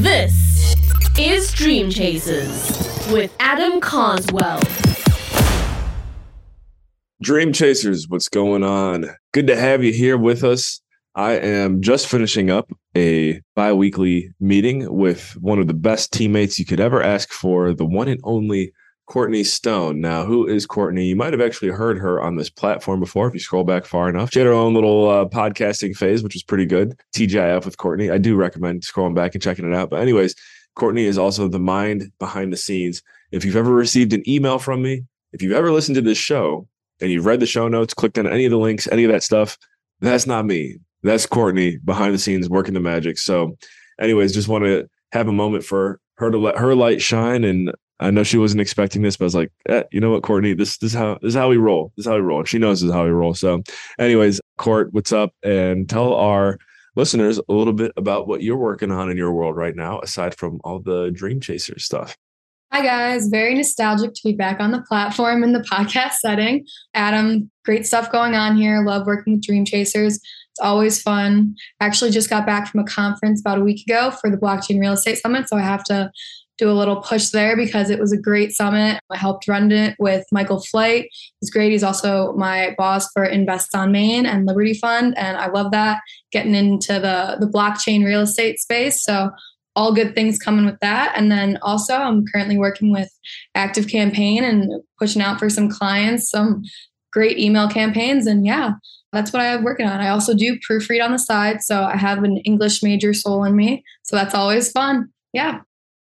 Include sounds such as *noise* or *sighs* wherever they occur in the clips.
This is Dream Chasers with Adam Carswell. Dream Chasers, what's going on? Good to have you here with us. I am just finishing up a bi weekly meeting with one of the best teammates you could ever ask for, the one and only Courtney Stone. Now, who is Courtney? You might have actually heard her on this platform before if you scroll back far enough. She had her own little uh, podcasting phase, which was pretty good. TGIF with Courtney. I do recommend scrolling back and checking it out. But, anyways, Courtney is also the mind behind the scenes. If you've ever received an email from me, if you've ever listened to this show and you've read the show notes, clicked on any of the links, any of that stuff, that's not me. That's Courtney behind the scenes working the magic. So, anyways, just want to have a moment for her to let her light shine and I know she wasn't expecting this, but I was like, eh, you know what, Courtney, this, this is how this is how we roll. This is how we roll. She knows this is how we roll. So, anyways, Court, what's up? And tell our listeners a little bit about what you're working on in your world right now, aside from all the Dream Chaser stuff. Hi, guys. Very nostalgic to be back on the platform in the podcast setting. Adam, great stuff going on here. Love working with Dream Chasers. It's always fun. Actually, just got back from a conference about a week ago for the Blockchain Real Estate Summit. So I have to do a little push there because it was a great summit. I helped run it with Michael Flight. He's great. He's also my boss for Invest on Main and Liberty Fund. And I love that getting into the, the blockchain real estate space. So all good things coming with that. And then also I'm currently working with Active Campaign and pushing out for some clients, some great email campaigns. And yeah, that's what I have working on. I also do proofread on the side. So I have an English major soul in me. So that's always fun. Yeah.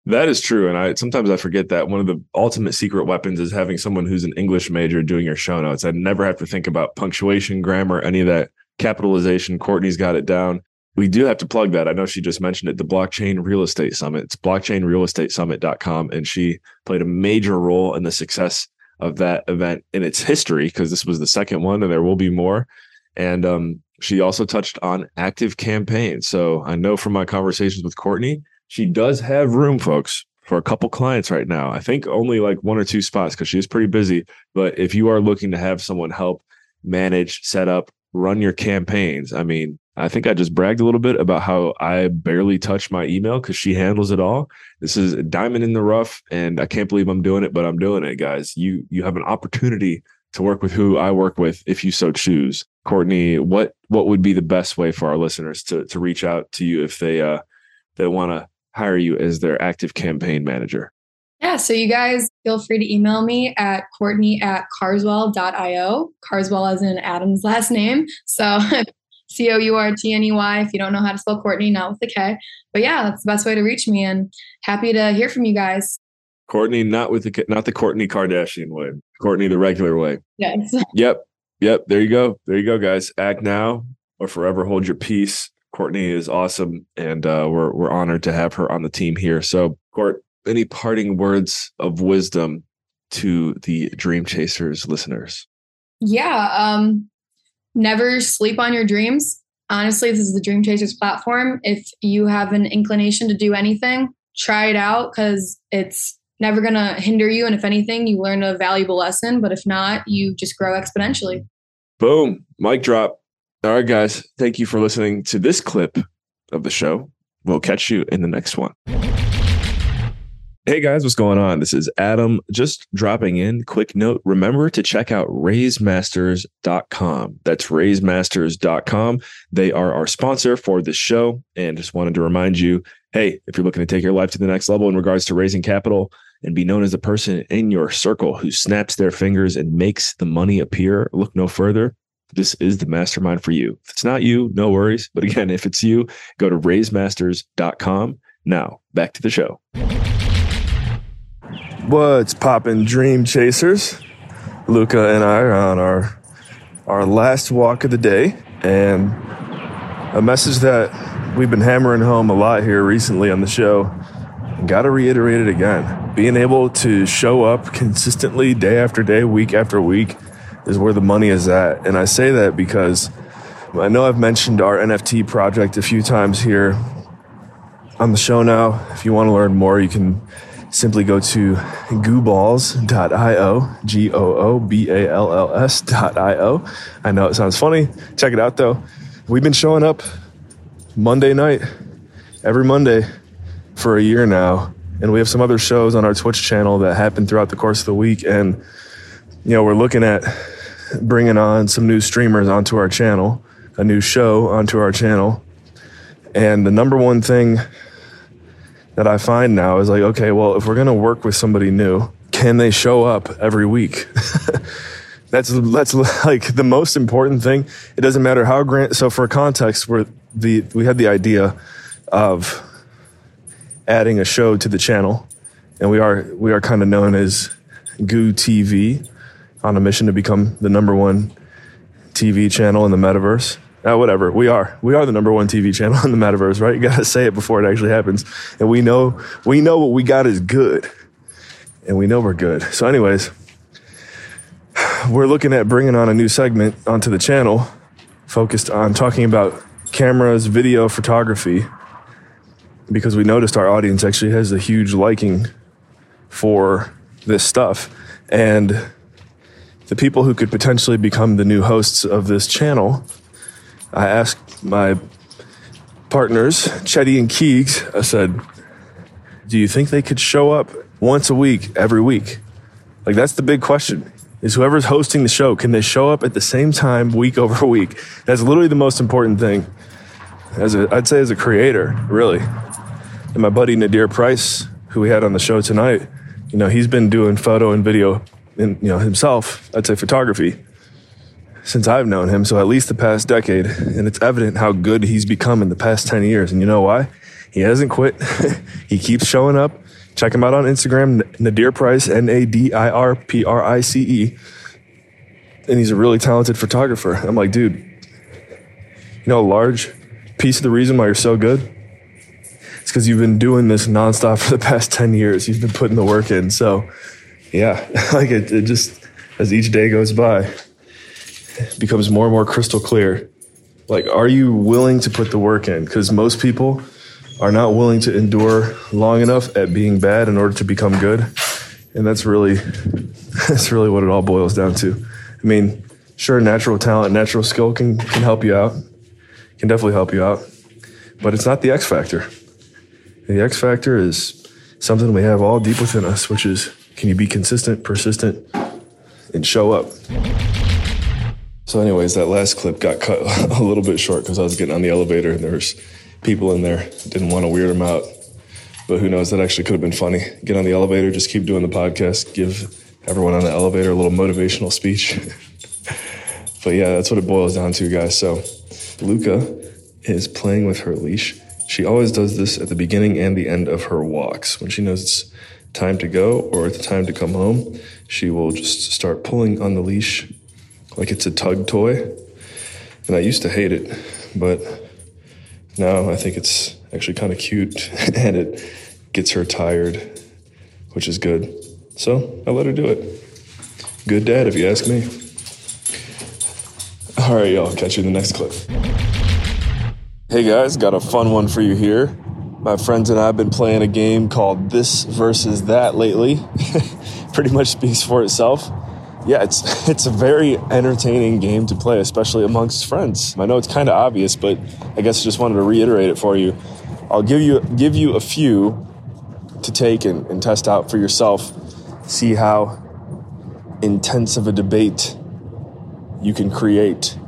That is true. And I sometimes I forget that one of the ultimate secret weapons is having someone who's an English major doing your show notes. I never have to think about punctuation, grammar, any of that capitalization. Courtney's got it down. We do have to plug that. I know she just mentioned it, the Blockchain Real Estate Summit. It's blockchainrealestatessummit.com. And she played a major role in the success of that event in its history because this was the second one and there will be more. And um, she also touched on active campaigns. So I know from my conversations with Courtney, she does have room, folks, for a couple clients right now. I think only like one or two spots because she's pretty busy. But if you are looking to have someone help manage, set up, run your campaigns, I mean, I think I just bragged a little bit about how I barely touch my email because she handles it all. This is a diamond in the rough, and I can't believe I'm doing it, but I'm doing it, guys. You you have an opportunity to work with who I work with if you so choose. Courtney, what what would be the best way for our listeners to to reach out to you if they uh they want to hire you as their active campaign manager? Yeah, so you guys feel free to email me at Courtney at carswell.io. Carswell as in Adam's last name. So *laughs* C O U R T N E Y if you don't know how to spell Courtney, not with the K. But yeah, that's the best way to reach me and happy to hear from you guys. Courtney, not with the not the Kourtney Kardashian way. Courtney the regular way. Yes. *laughs* Yep. Yep. There you go. There you go, guys. Act now or forever hold your peace. Courtney is awesome, and uh, we're we're honored to have her on the team here. So, Court, any parting words of wisdom to the Dream Chasers listeners? Yeah, um, never sleep on your dreams. Honestly, this is the Dream Chasers platform. If you have an inclination to do anything, try it out because it's never going to hinder you. And if anything, you learn a valuable lesson. But if not, you just grow exponentially. Boom. Mic drop. All right, guys. Thank you for listening to this clip of the show. We'll catch you in the next one. Hey guys, what's going on? This is Adam just dropping in. Quick note remember to check out raisemasters.com. That's raisemasters.com. They are our sponsor for this show. And just wanted to remind you hey, if you're looking to take your life to the next level in regards to raising capital and be known as the person in your circle who snaps their fingers and makes the money appear, look no further this is the mastermind for you. If it's not you, no worries. But again, if it's you, go to raisemasters.com. Now, back to the show. What's poppin', dream chasers? Luca and I are on our our last walk of the day, and a message that we've been hammering home a lot here recently on the show. Got to reiterate it again. Being able to show up consistently day after day, week after week, is where the money is at. And I say that because I know I've mentioned our NFT project a few times here on the show now. If you want to learn more, you can simply go to gooballs.io, G O O B A L L S.io. I know it sounds funny. Check it out though. We've been showing up Monday night, every Monday, for a year now, and we have some other shows on our Twitch channel that happen throughout the course of the week. And you know, we're looking at bringing on some new streamers onto our channel, a new show onto our channel. And the number one thing that I find now is like, okay, well, if we're going to work with somebody new, can they show up every week? *laughs* that's that's like the most important thing. It doesn't matter how grand. So for context, where the we had the idea of adding a show to the channel, and we are we are kind of known as Goo TV, on a mission to become the number one TV channel in the metaverse. Uh, whatever we are, we are the number one TV channel *laughs* in the metaverse, right? You gotta say it before it actually happens, and we know we know what we got is good, and we know we're good. So, anyways, *sighs* we're looking at bringing on a new segment onto the channel, focused on talking about cameras, video, photography, because we noticed our audience actually has a huge liking for this stuff, and the people who could potentially become the new hosts of this channel I asked my partners, Chetty and Keegs, I said, do you think they could show up once a week, every week? Like, that's the big question. Is whoever's hosting the show, can they show up at the same time week over *laughs* week? That's literally the most important thing. As a, I'd say as a creator, really. And my buddy Nadir Price, who we had on the show tonight, you know, he's been doing photo and video you know himself, I'd say photography since I've known him, so at least the past decade, and it's evident how good he's become in the past 10 years. And you know why? He hasn't quit. *laughs* he keeps showing up. Check him out on Instagram, Nadir Price, N A D I R P R I C E. And he's a really talented photographer. I'm like, dude, you know, a large piece of the reason why you're so good it's because you've been doing this nonstop *laughs* for the past 10 years. You've been putting the work in. So, yeah, *laughs* like it, it just, as each day goes by, becomes more and more crystal clear. Like, are you willing to put the work in? Because most people are not willing to endure long enough at being bad in order to become good. And that's really, *laughs* that's really what it all boils down to. I mean, sure, natural talent, natural skill can, can help you out, can definitely help you out, but it's not the X factor. The X factor is something we have all deep within us, which is can you be consistent, persistent, and show up? So, anyways, that last clip got cut *laughs* a little bit short because I was getting on the elevator and there was people in there. Didn't want to weird them out, but who knows? That actually could have been funny. Get on the elevator, just keep doing the podcast, give everyone on the elevator a little motivational speech. *laughs* but yeah, that's what it boils down to, guys. So, Luca is playing with her leash. She always does this at the beginning and the end of her walks. When she knows it's time to go or it's time to come home, she will just start pulling on the leash like it's a tug toy. And I used to hate it, but now I think it's actually kind of cute *laughs* and it gets her tired, which is good. So I let her do it. Good dad, if you ask me. All right, y'all, catch you in the next clip. Hey guys, got a fun one for you here. My friends and I have been playing a game called This versus That lately. *laughs* Pretty much speaks for itself yeah, it's *laughs* it's a very entertaining game to play, especially amongst friends. I know it's kind of obvious, but I guess I just wanted to reiterate it for you. I'll give you give you a few to take and, and test out for yourself. See how intense of a debate you can create.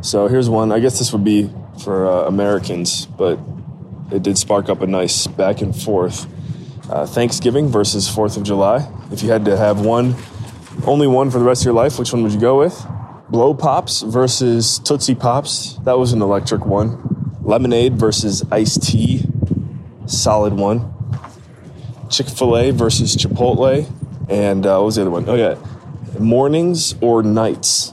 So here's one. I guess this would be for uh, Americans, but it did spark up a nice back and forth. Uh, Thanksgiving versus Fourth of July. If you had to have one only one for the rest of your life, which one would you go with? Blow Pops versus Tootsie Pops. That was an electric one. Lemonade versus iced tea. Solid one. Chick fil A versus Chipotle. And uh, what was the other one? Oh, yeah. Mornings or nights?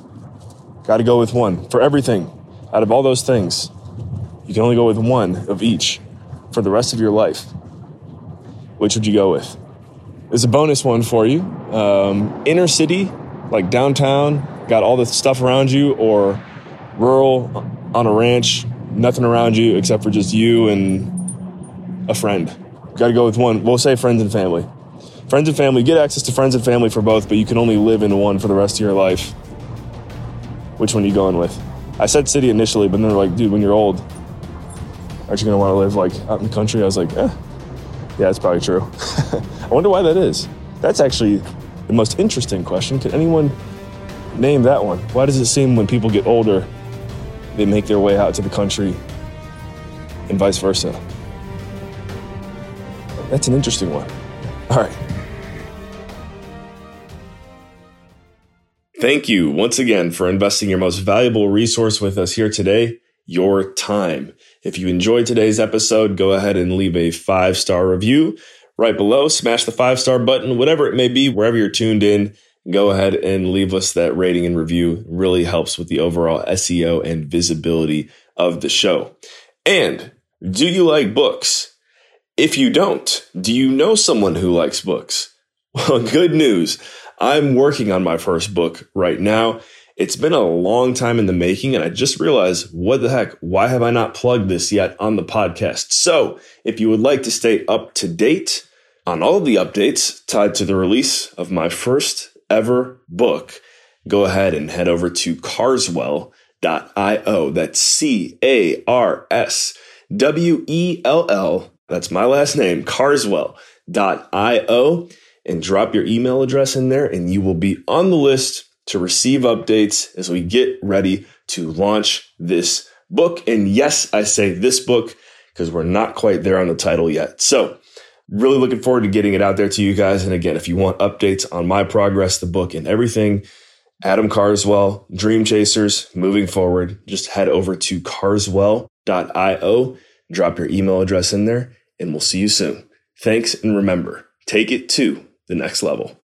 Got to go with one for everything. Out of all those things, you can only go with one of each for the rest of your life. Which would you go with? There's a bonus one for you. Um, inner city, like downtown, got all the stuff around you, or rural on a ranch, nothing around you except for just you and a friend. Got to go with one. We'll say friends and family. Friends and family, get access to friends and family for both, but you can only live in one for the rest of your life. Which one are you going with? I said city initially, but then they're like, dude, when you're old, aren't you going to want to live like out in the country? I was like, eh, yeah, that's probably true. *laughs* I wonder why that is. That's actually the most interesting question. Can anyone name that one? Why does it seem when people get older, they make their way out to the country and vice versa? That's an interesting one. All right. Thank you once again for investing your most valuable resource with us here today, your time. If you enjoyed today's episode, go ahead and leave a five star review right below. Smash the five star button, whatever it may be, wherever you're tuned in. Go ahead and leave us that rating and review. It really helps with the overall SEO and visibility of the show. And do you like books? If you don't, do you know someone who likes books? *laughs* Well, good news. I'm working on my first book right now. It's been a long time in the making, and I just realized what the heck? Why have I not plugged this yet on the podcast? So, if you would like to stay up to date on all of the updates tied to the release of my first ever book, go ahead and head over to carswell.io. That's C A R S W E L L. That's my last name, carswell.io and drop your email address in there, and you will be on the list to receive updates as we get ready to launch this book. And yes, I say this book because we're not quite there on the title yet. So, really looking forward to getting it out there to you guys. And again, if you want updates on my progress, the book, and everything, Adam Carswell, Dream Chasers, moving forward, just head over to carswell.io, drop your email address in there, and we'll see you soon. Thanks, and remember, take it to the next level.